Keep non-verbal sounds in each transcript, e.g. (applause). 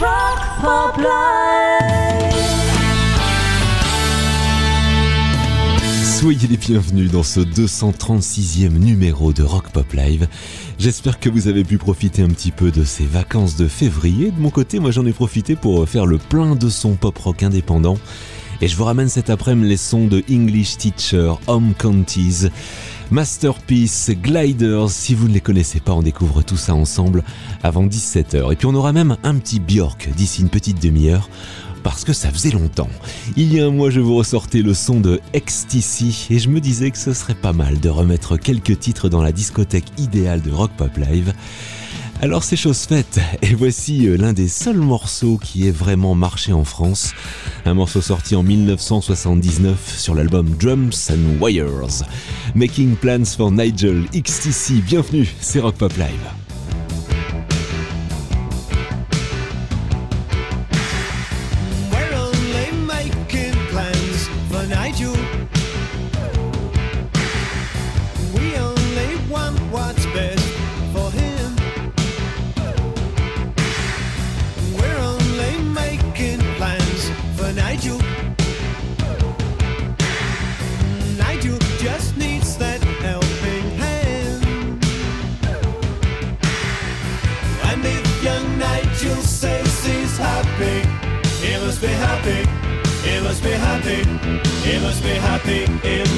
Rock Pop Live. Soyez les bienvenus dans ce 236e numéro de Rock Pop Live. J'espère que vous avez pu profiter un petit peu de ces vacances de février. De mon côté, moi j'en ai profité pour faire le plein de sons pop rock indépendants. Et je vous ramène cet après-midi les sons de English Teacher, Home Counties, Masterpiece, Gliders. Si vous ne les connaissez pas, on découvre tout ça ensemble avant 17h. Et puis on aura même un petit Björk d'ici une petite demi-heure parce que ça faisait longtemps. Il y a un mois, je vous ressortais le son de XTC et je me disais que ce serait pas mal de remettre quelques titres dans la discothèque idéale de Rock Pop Live. Alors c'est chose faite, et voici euh, l'un des seuls morceaux qui ait vraiment marché en France. Un morceau sorti en 1979 sur l'album Drums and Wires. Making Plans for Nigel XTC, bienvenue, c'est Rock Pop Live. It must be happy in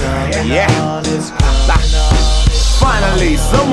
Yeah.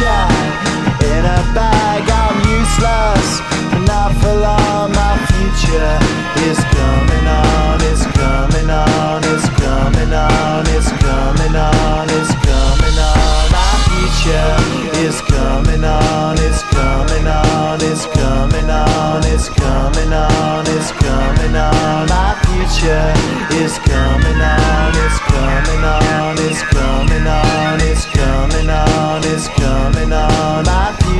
sunshine in a bag. I'm useless, not for long. My future is coming on. It's coming on. It's coming on. It's coming on. It's coming on. My future is coming on. It's coming on. It's coming on. It's coming on. It's coming on. My future is coming on. It's coming on. It's coming on.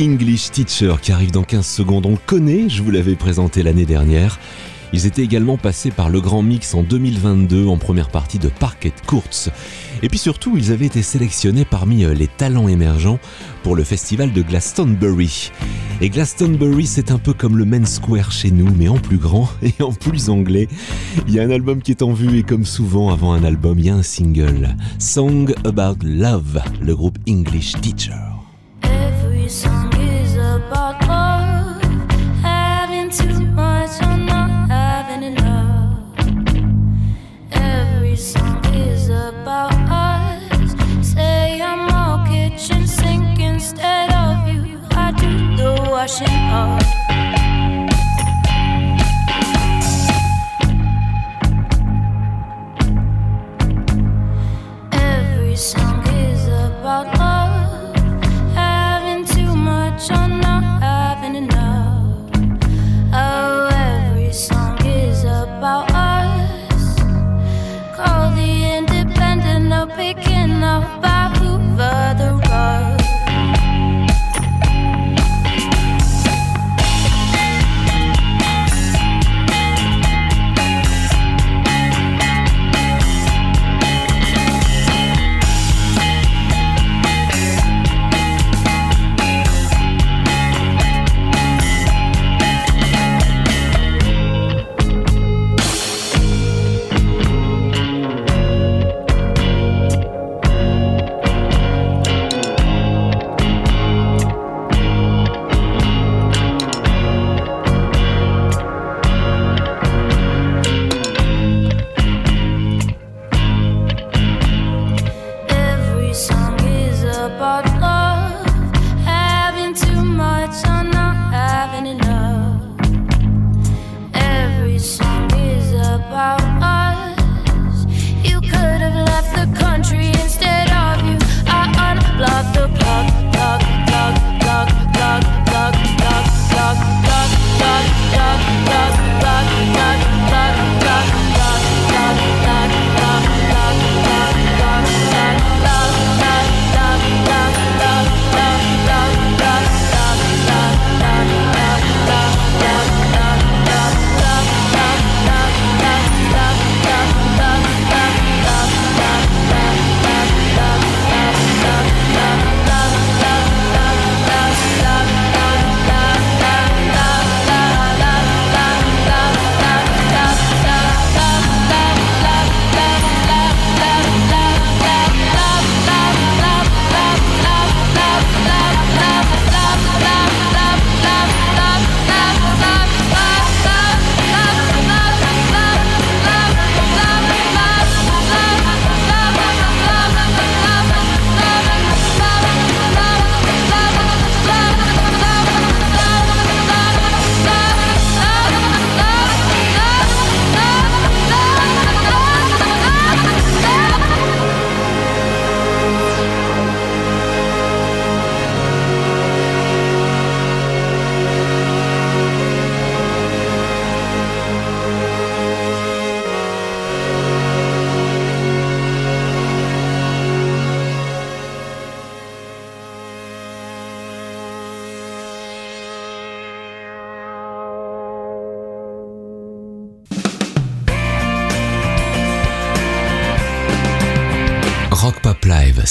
English Teacher qui arrive dans 15 secondes. On le connaît, je vous l'avais présenté l'année dernière. Ils étaient également passés par le Grand Mix en 2022 en première partie de Parquet Courts. Et puis surtout, ils avaient été sélectionnés parmi euh, les talents émergents pour le festival de Glastonbury. Et Glastonbury, c'est un peu comme le Main Square chez nous, mais en plus grand (laughs) et en plus anglais. Il y a un album qui est en vue et comme souvent avant un album, il y a un single. Song About Love, le groupe English Teacher. 身么？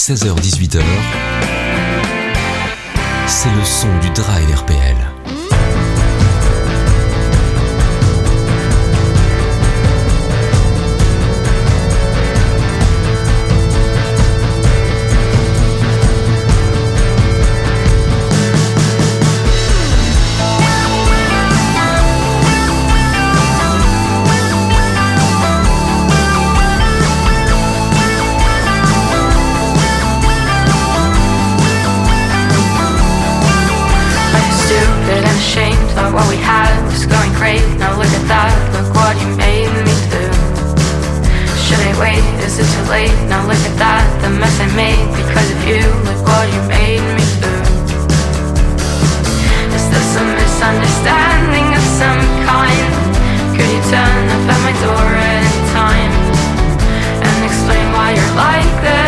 16h-18h. C'est le son du Drive RPL. What we had was going crazy. Now look at that, look what you made me do. Should I wait? Is it too late? Now look at that, the mess I made because of you. Look what you made me do. Is this a misunderstanding of some kind? Could you turn up at my door at any time and explain why you're like this?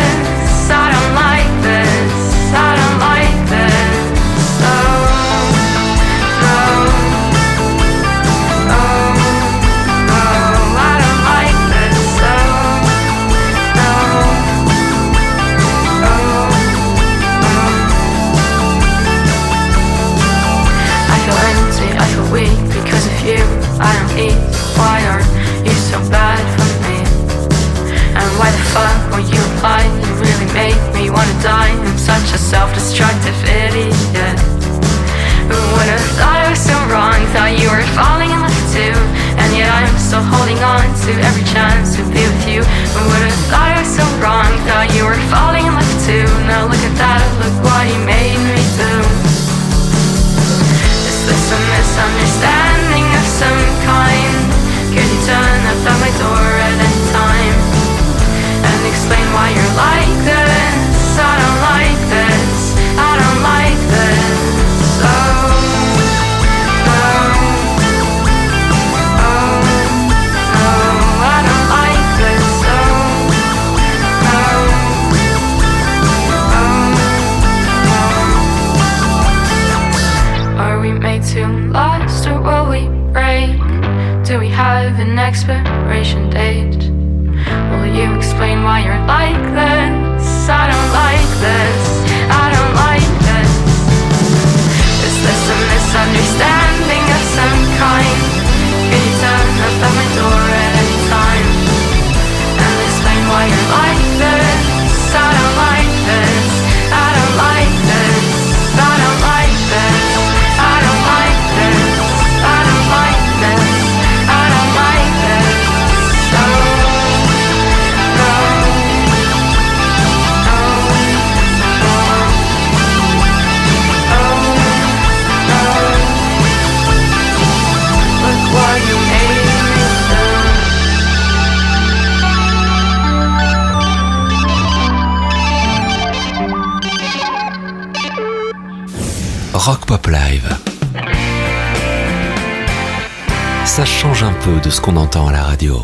Why are you so bad for me? And why the fuck were you blind? You really make me wanna die I'm such a self-destructive idiot Who would've thought I was so wrong? Thought you were falling in love too And yet I'm still holding on to every chance to be with you Who would've thought I was so wrong? Thought you were falling in love too Now look at that, look what you made me do This this a misunderstanding of some kind? done. I've my door at any time and explain why you're lying. wired like this. I don't like this. Rock Pop Live. Ça change un peu de ce qu'on entend à la radio.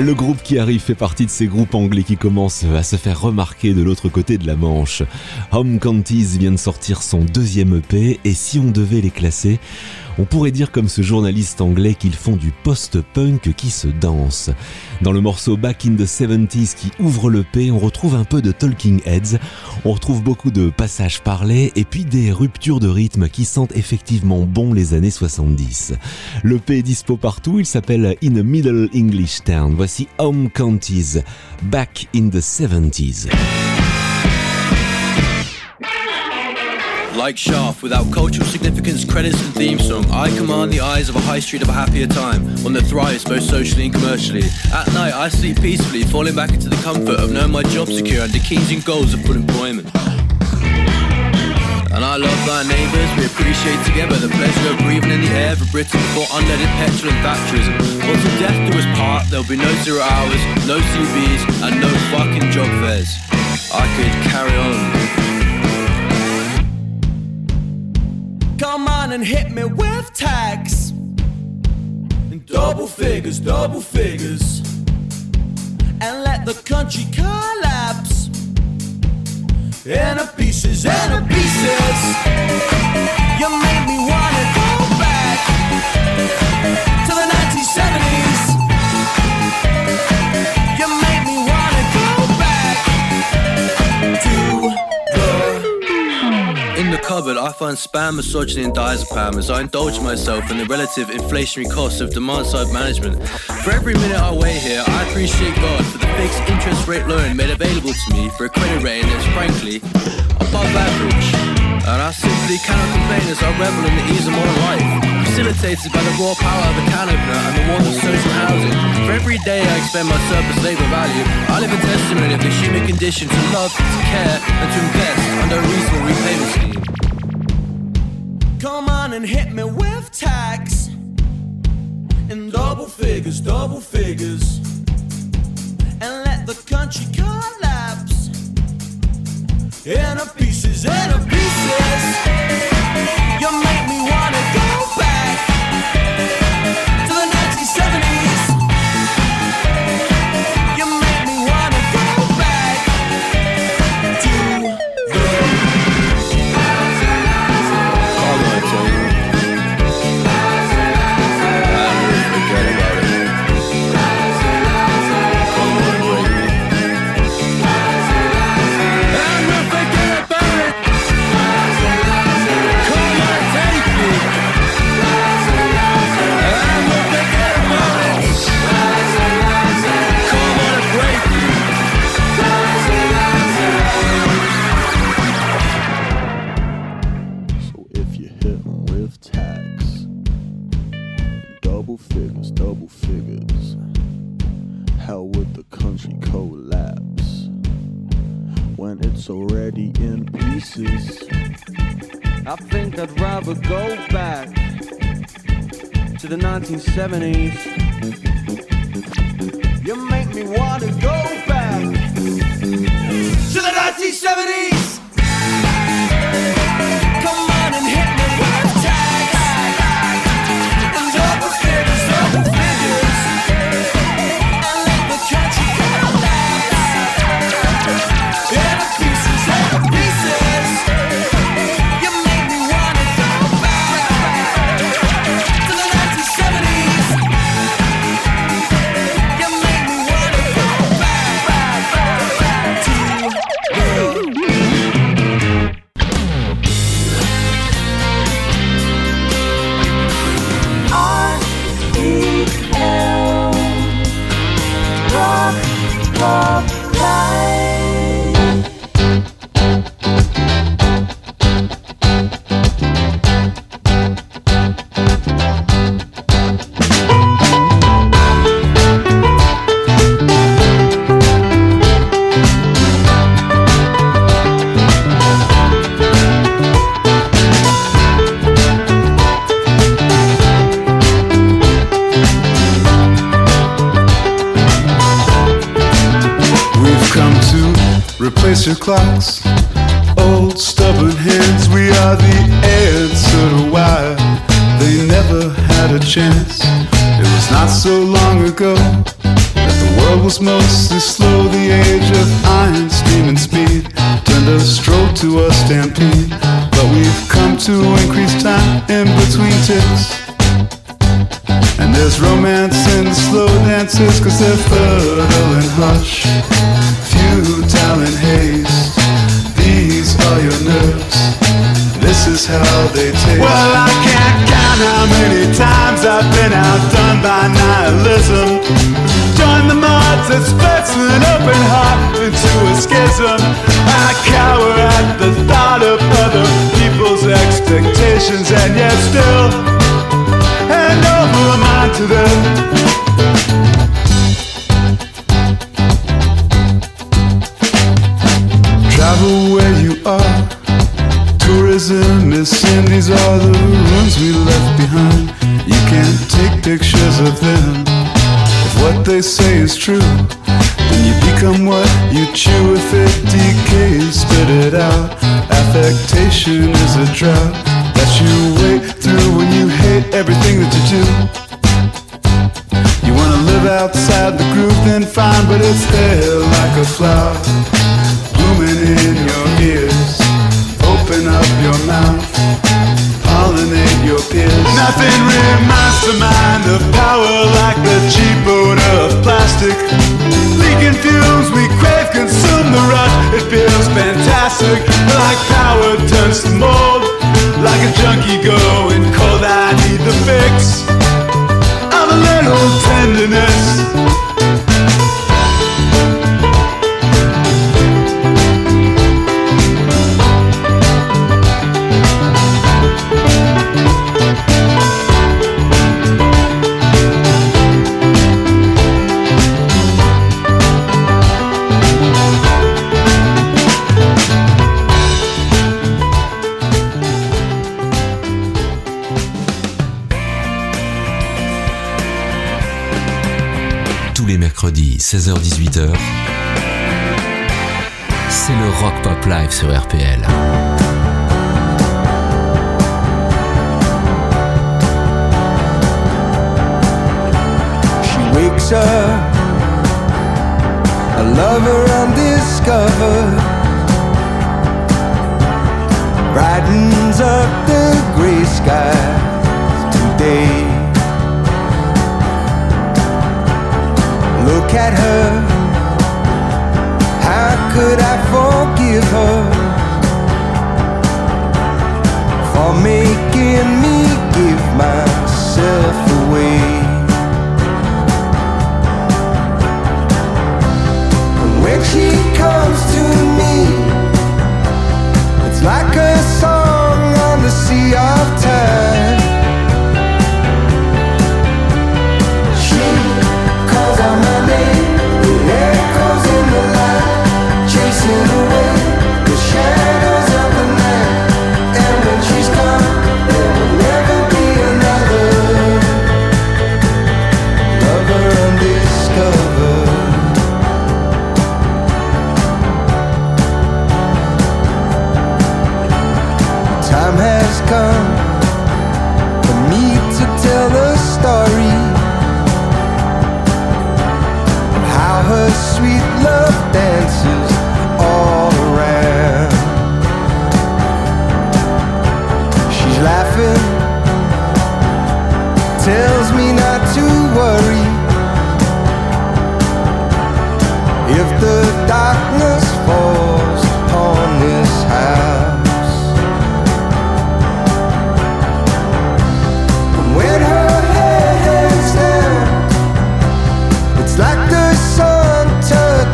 Le groupe qui arrive fait partie de ces groupes anglais qui commencent à se faire remarquer de l'autre côté de la Manche. Home Counties vient de sortir son deuxième EP et si on devait les classer, on pourrait dire comme ce journaliste anglais qu'ils font du post-punk qui se danse. Dans le morceau Back in the 70s qui ouvre le P, on retrouve un peu de Talking Heads, on retrouve beaucoup de passages parlés et puis des ruptures de rythme qui sentent effectivement bon les années 70. Le P est dispo partout, il s'appelle In a Middle English Town. Voici Home Counties, Back in the 70s. Like Shaft, without cultural significance, credits, and theme song, I command the eyes of a high street of a happier time, one that thrives both socially and commercially. At night, I sleep peacefully, falling back into the comfort of knowing my job secure and the keys and goals of full employment. And I love thy neighbours, we appreciate together the pleasure of breathing in the air for Britain before unleaded petrol and Thatcherism. Till death do us part, there'll be no zero hours, no CVs, and no fucking job fairs. I could carry on. On and hit me with tax. In double figures, double figures. And let the country collapse. Into pieces, into pieces. You made me wanna cupboard, I find spam, misogyny, and diazepam as I indulge myself in the relative inflationary costs of demand side management. For every minute I wait here, I appreciate God for the fixed interest rate loan made available to me for a credit rating that's frankly above average. And I simply cannot complain as I revel in the ease of modern life, facilitated by the raw power of a can opener and the warmth of social housing. For every day I expend my surplus labor value, I live a testimony of the human condition to love, to care, and to invest under a reasonable repayment scheme. Come on and hit me with tax in double figures, double figures, and let the country collapse. Into pieces, into pieces. Already in pieces? I think I'd rather go back to the 1970s. You make me wanna go back to the 1970s. that's splitting open heart into a schism. I cower at the thought of other people's expectations, and yet still. sur RPL. She wakes up, a lover undiscovered, brightens up the gray skies today. Look at her could I forgive her for making me give myself away? And when she comes to me, it's like a song on the sea of time.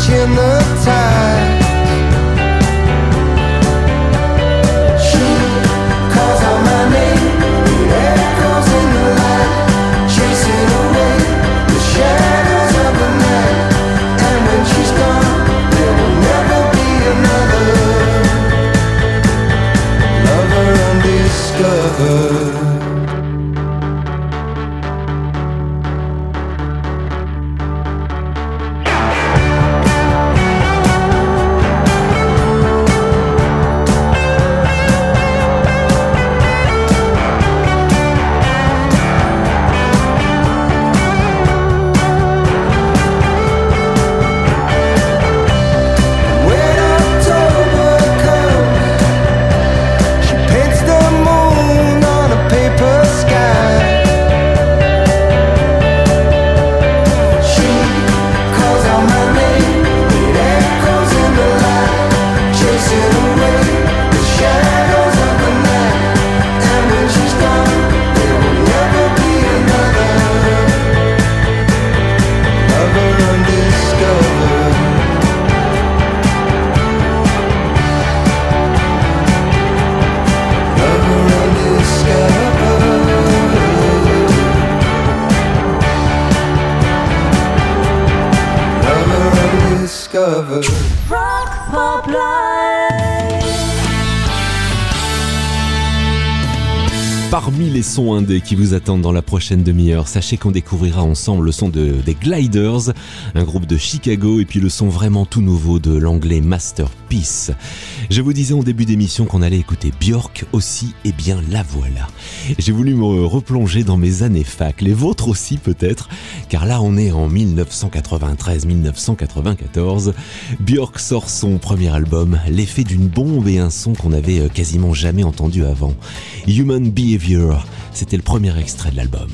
In the tide. Qui vous attendent dans la prochaine demi-heure, sachez qu'on découvrira ensemble le son de, des Gliders, un groupe de Chicago, et puis le son vraiment tout nouveau de l'anglais Masterpiece. Je vous disais en début d'émission qu'on allait écouter Björk aussi, et bien la voilà. J'ai voulu me replonger dans mes années fac, les vôtres aussi peut-être, car là on est en 1993-1994. Björk sort son premier album, l'effet d'une bombe et un son qu'on avait euh, quasiment jamais entendu avant. Human Behavior, c'était le premier extrait de l'album.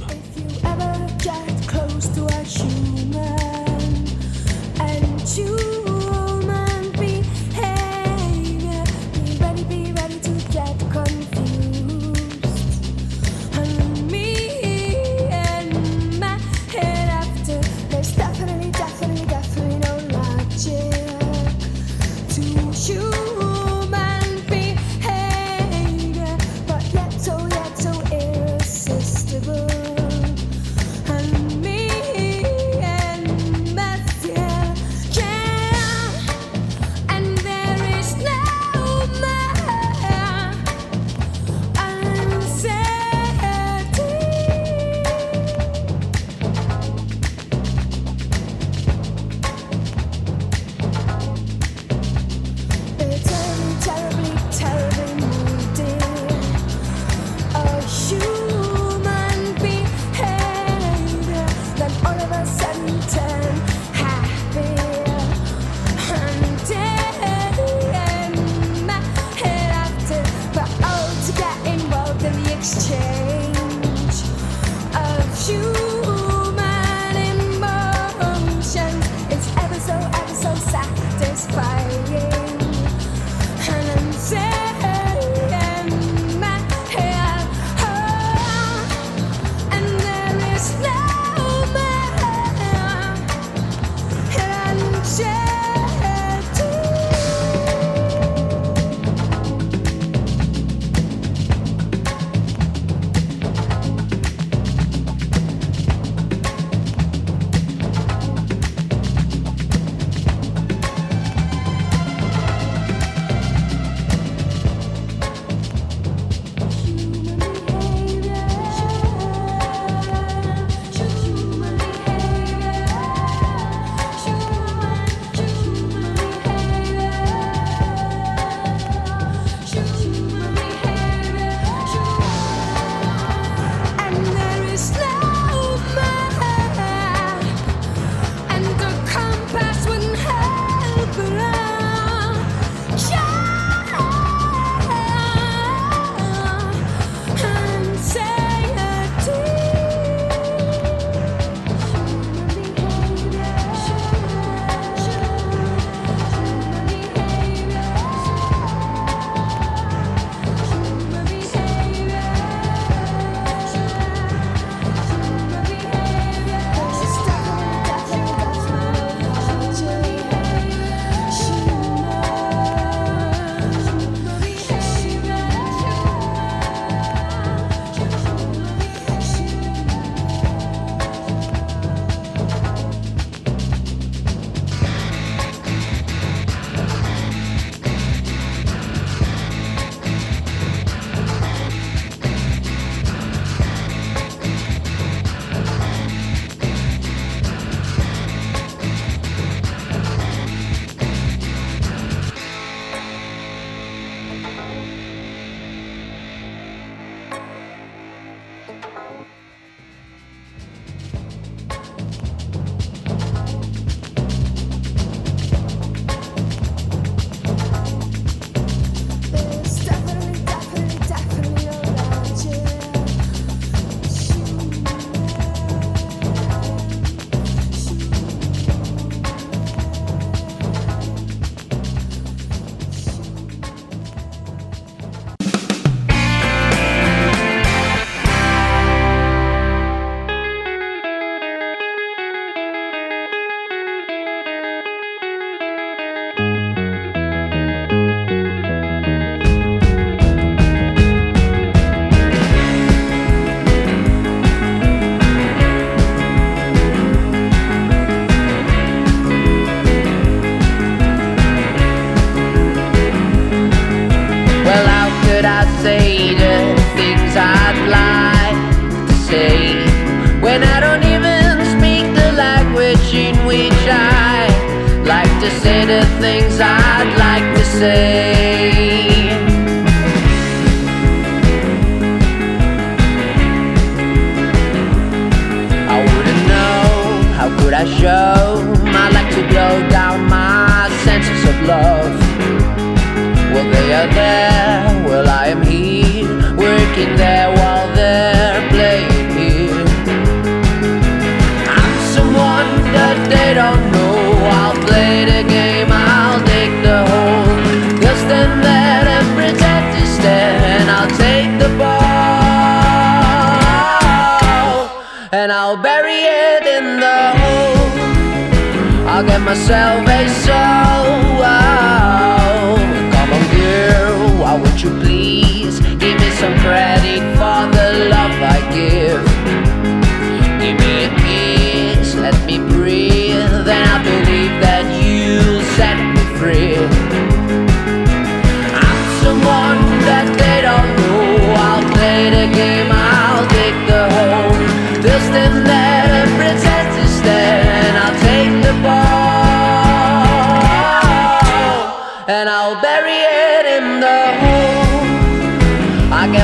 I'll get myself a soul.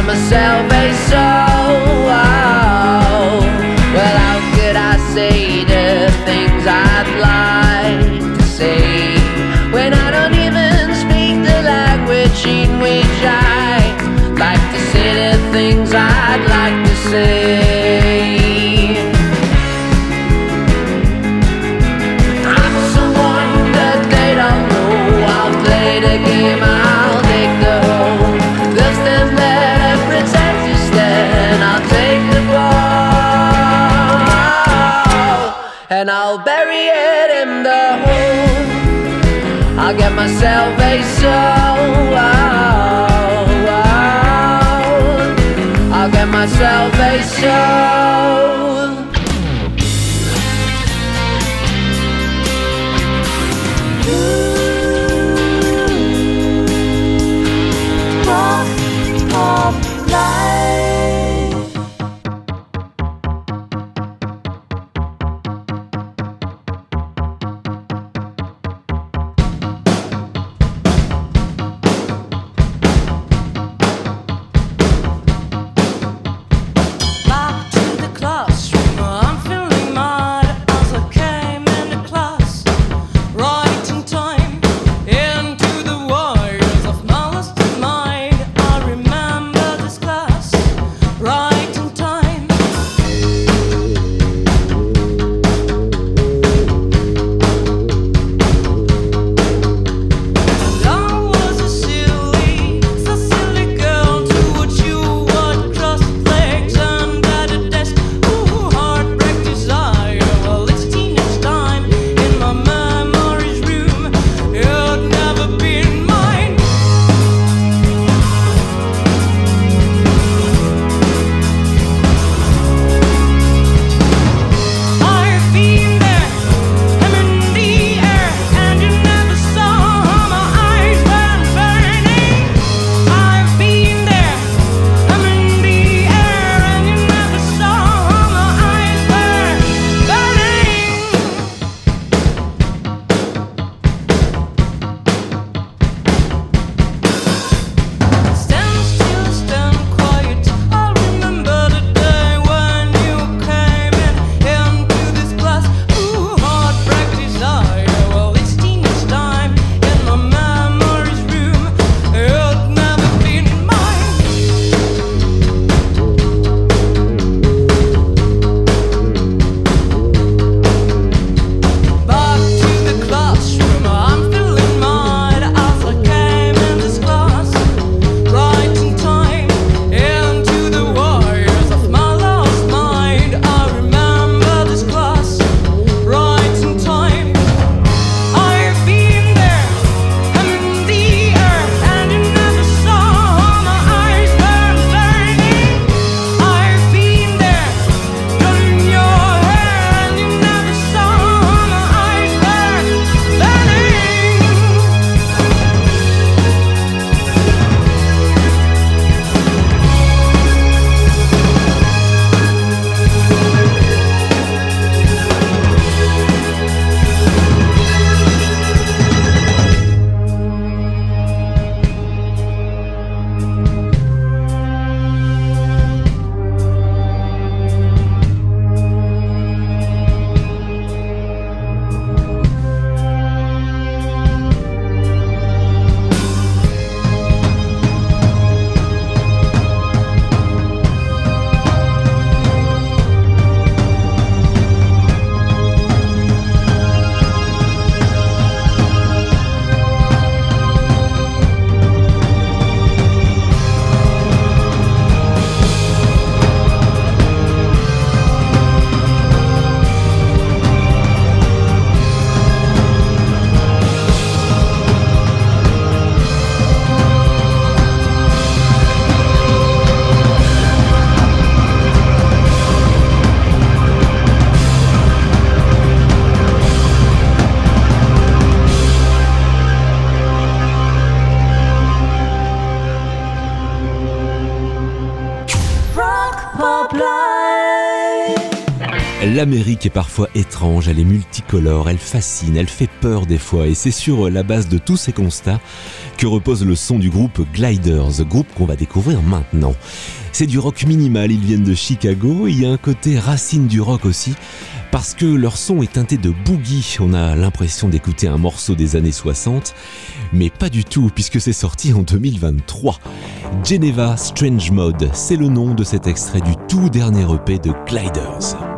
myself a soul. Well, how could I say the things I'd like to say When I don't even speak the language in which I Like to say the things I'd like to say? it in the hole. I'll get myself a soul. I'll get myself a soul. Est parfois étrange, elle est multicolore, elle fascine, elle fait peur des fois, et c'est sur la base de tous ces constats que repose le son du groupe Gliders, groupe qu'on va découvrir maintenant. C'est du rock minimal, ils viennent de Chicago, il y a un côté racine du rock aussi, parce que leur son est teinté de boogie, on a l'impression d'écouter un morceau des années 60, mais pas du tout, puisque c'est sorti en 2023. Geneva Strange Mode, c'est le nom de cet extrait du tout dernier EP de Gliders.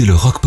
Écoutez le Rock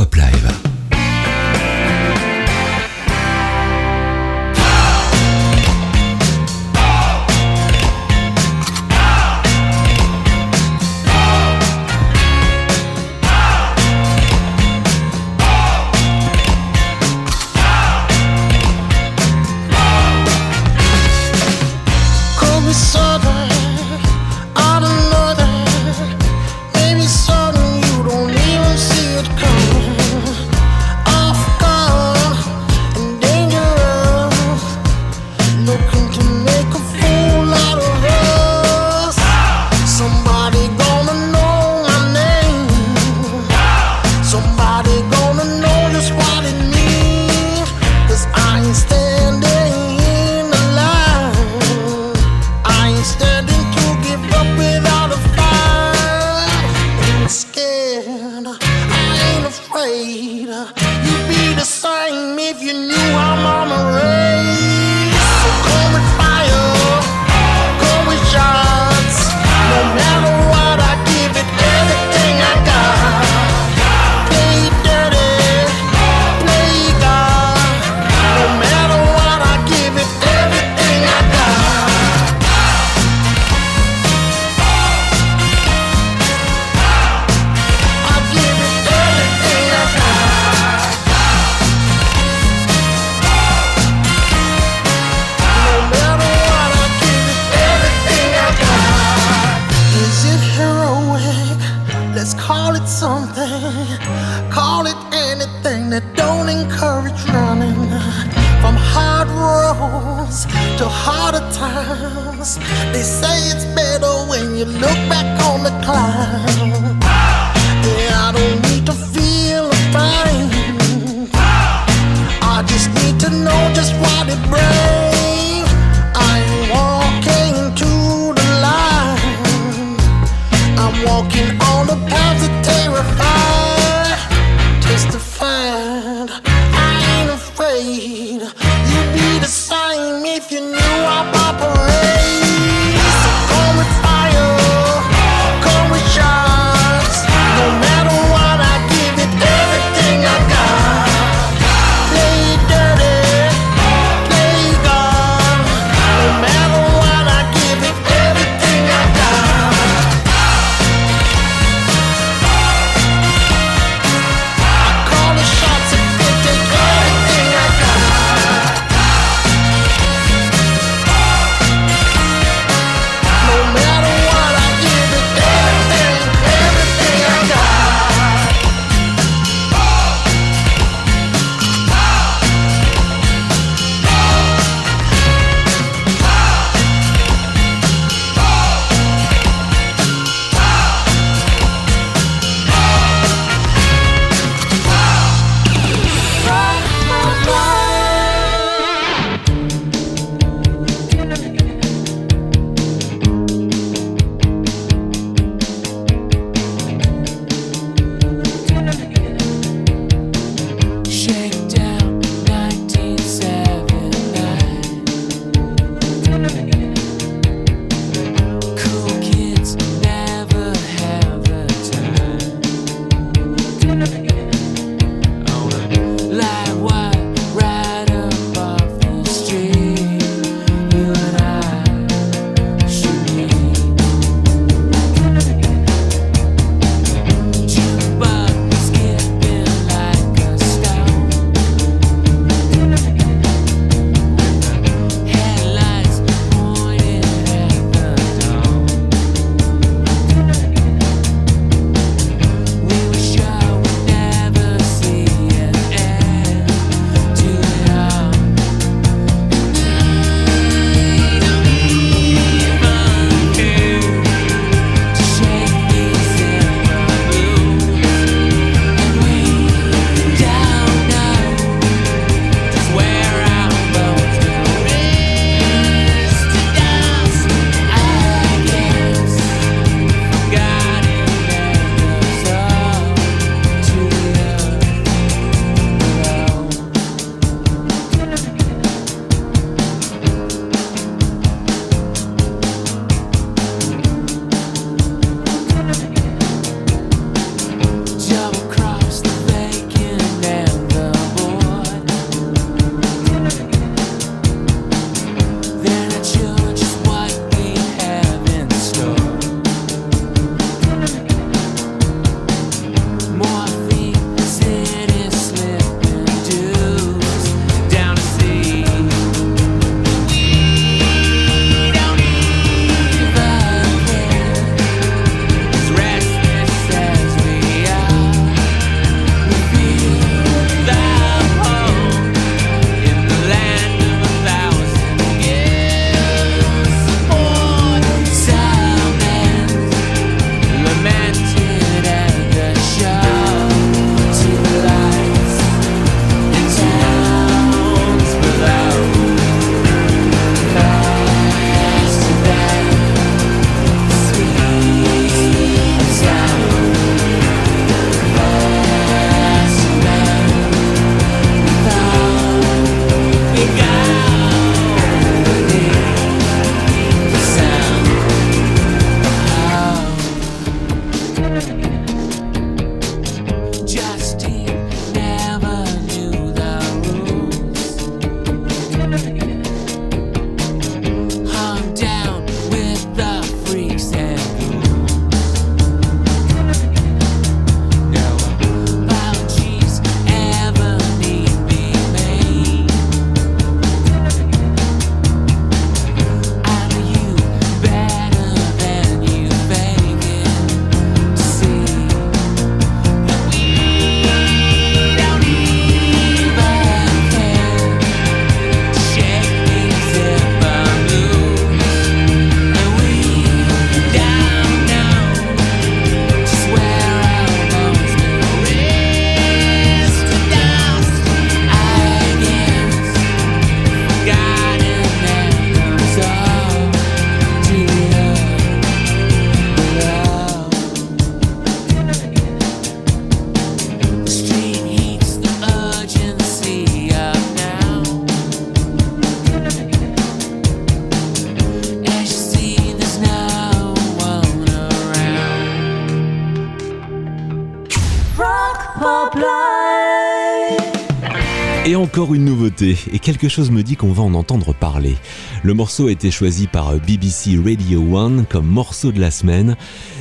et quelque chose me dit qu'on va en entendre parler. Le morceau a été choisi par BBC Radio 1 comme morceau de la semaine,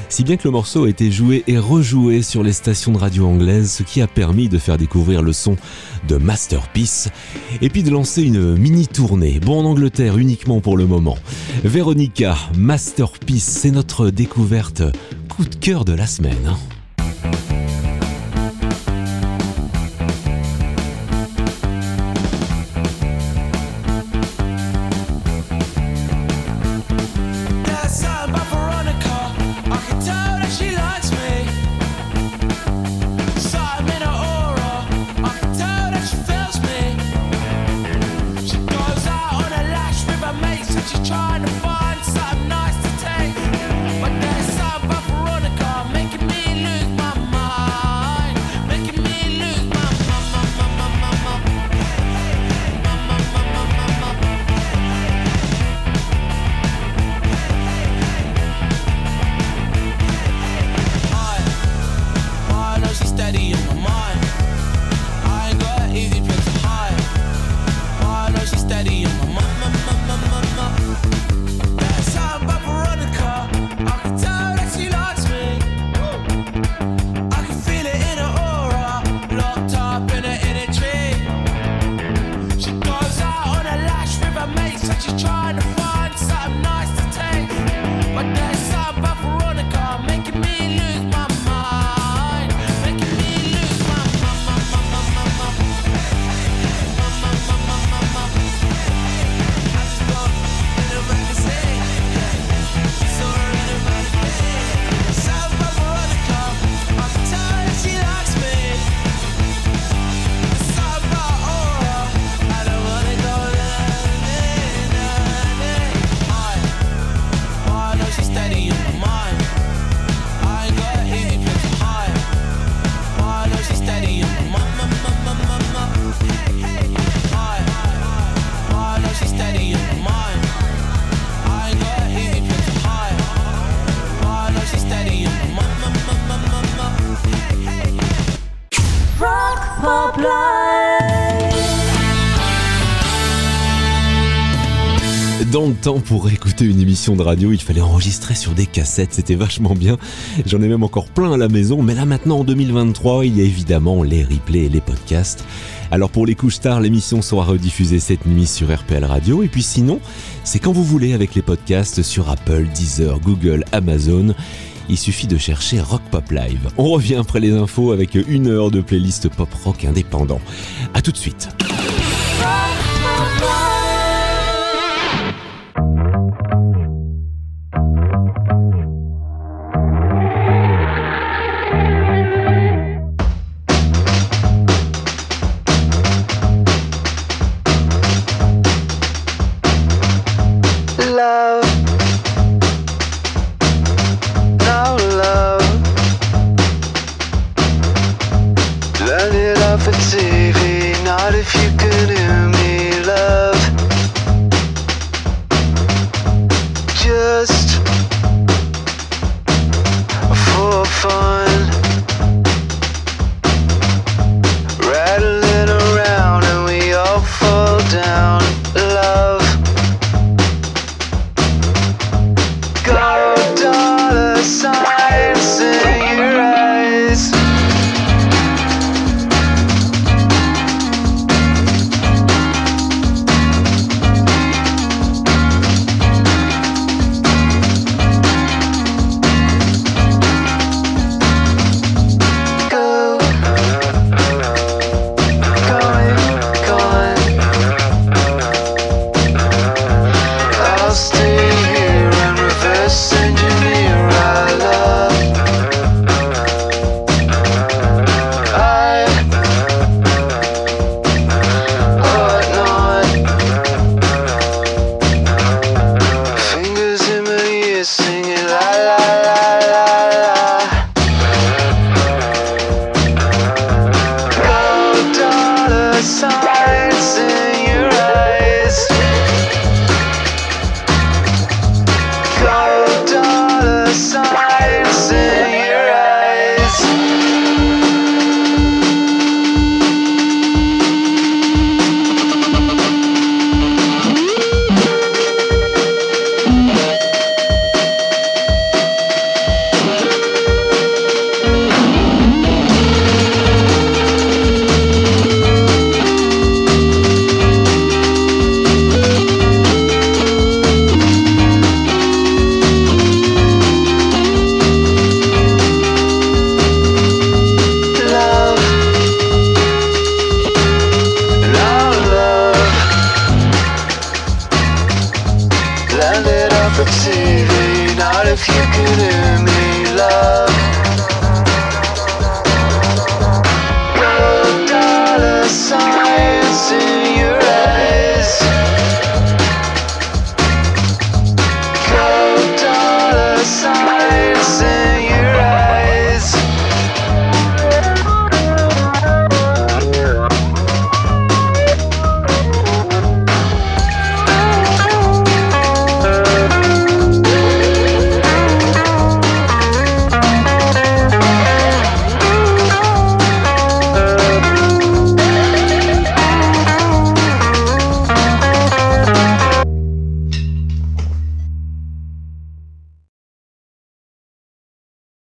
si bien que le morceau a été joué et rejoué sur les stations de radio anglaises, ce qui a permis de faire découvrir le son de Masterpiece, et puis de lancer une mini tournée, bon en Angleterre uniquement pour le moment. Veronica, Masterpiece, c'est notre découverte coup de cœur de la semaine. Mates temps, pour écouter une émission de radio, il fallait enregistrer sur des cassettes, c'était vachement bien. J'en ai même encore plein à la maison, mais là maintenant en 2023, il y a évidemment les replays et les podcasts. Alors pour les couches tard, l'émission sera rediffusée cette nuit sur RPL Radio, et puis sinon, c'est quand vous voulez avec les podcasts sur Apple, Deezer, Google, Amazon. Il suffit de chercher Rock Pop Live. On revient après les infos avec une heure de playlist pop rock indépendant. A tout de suite.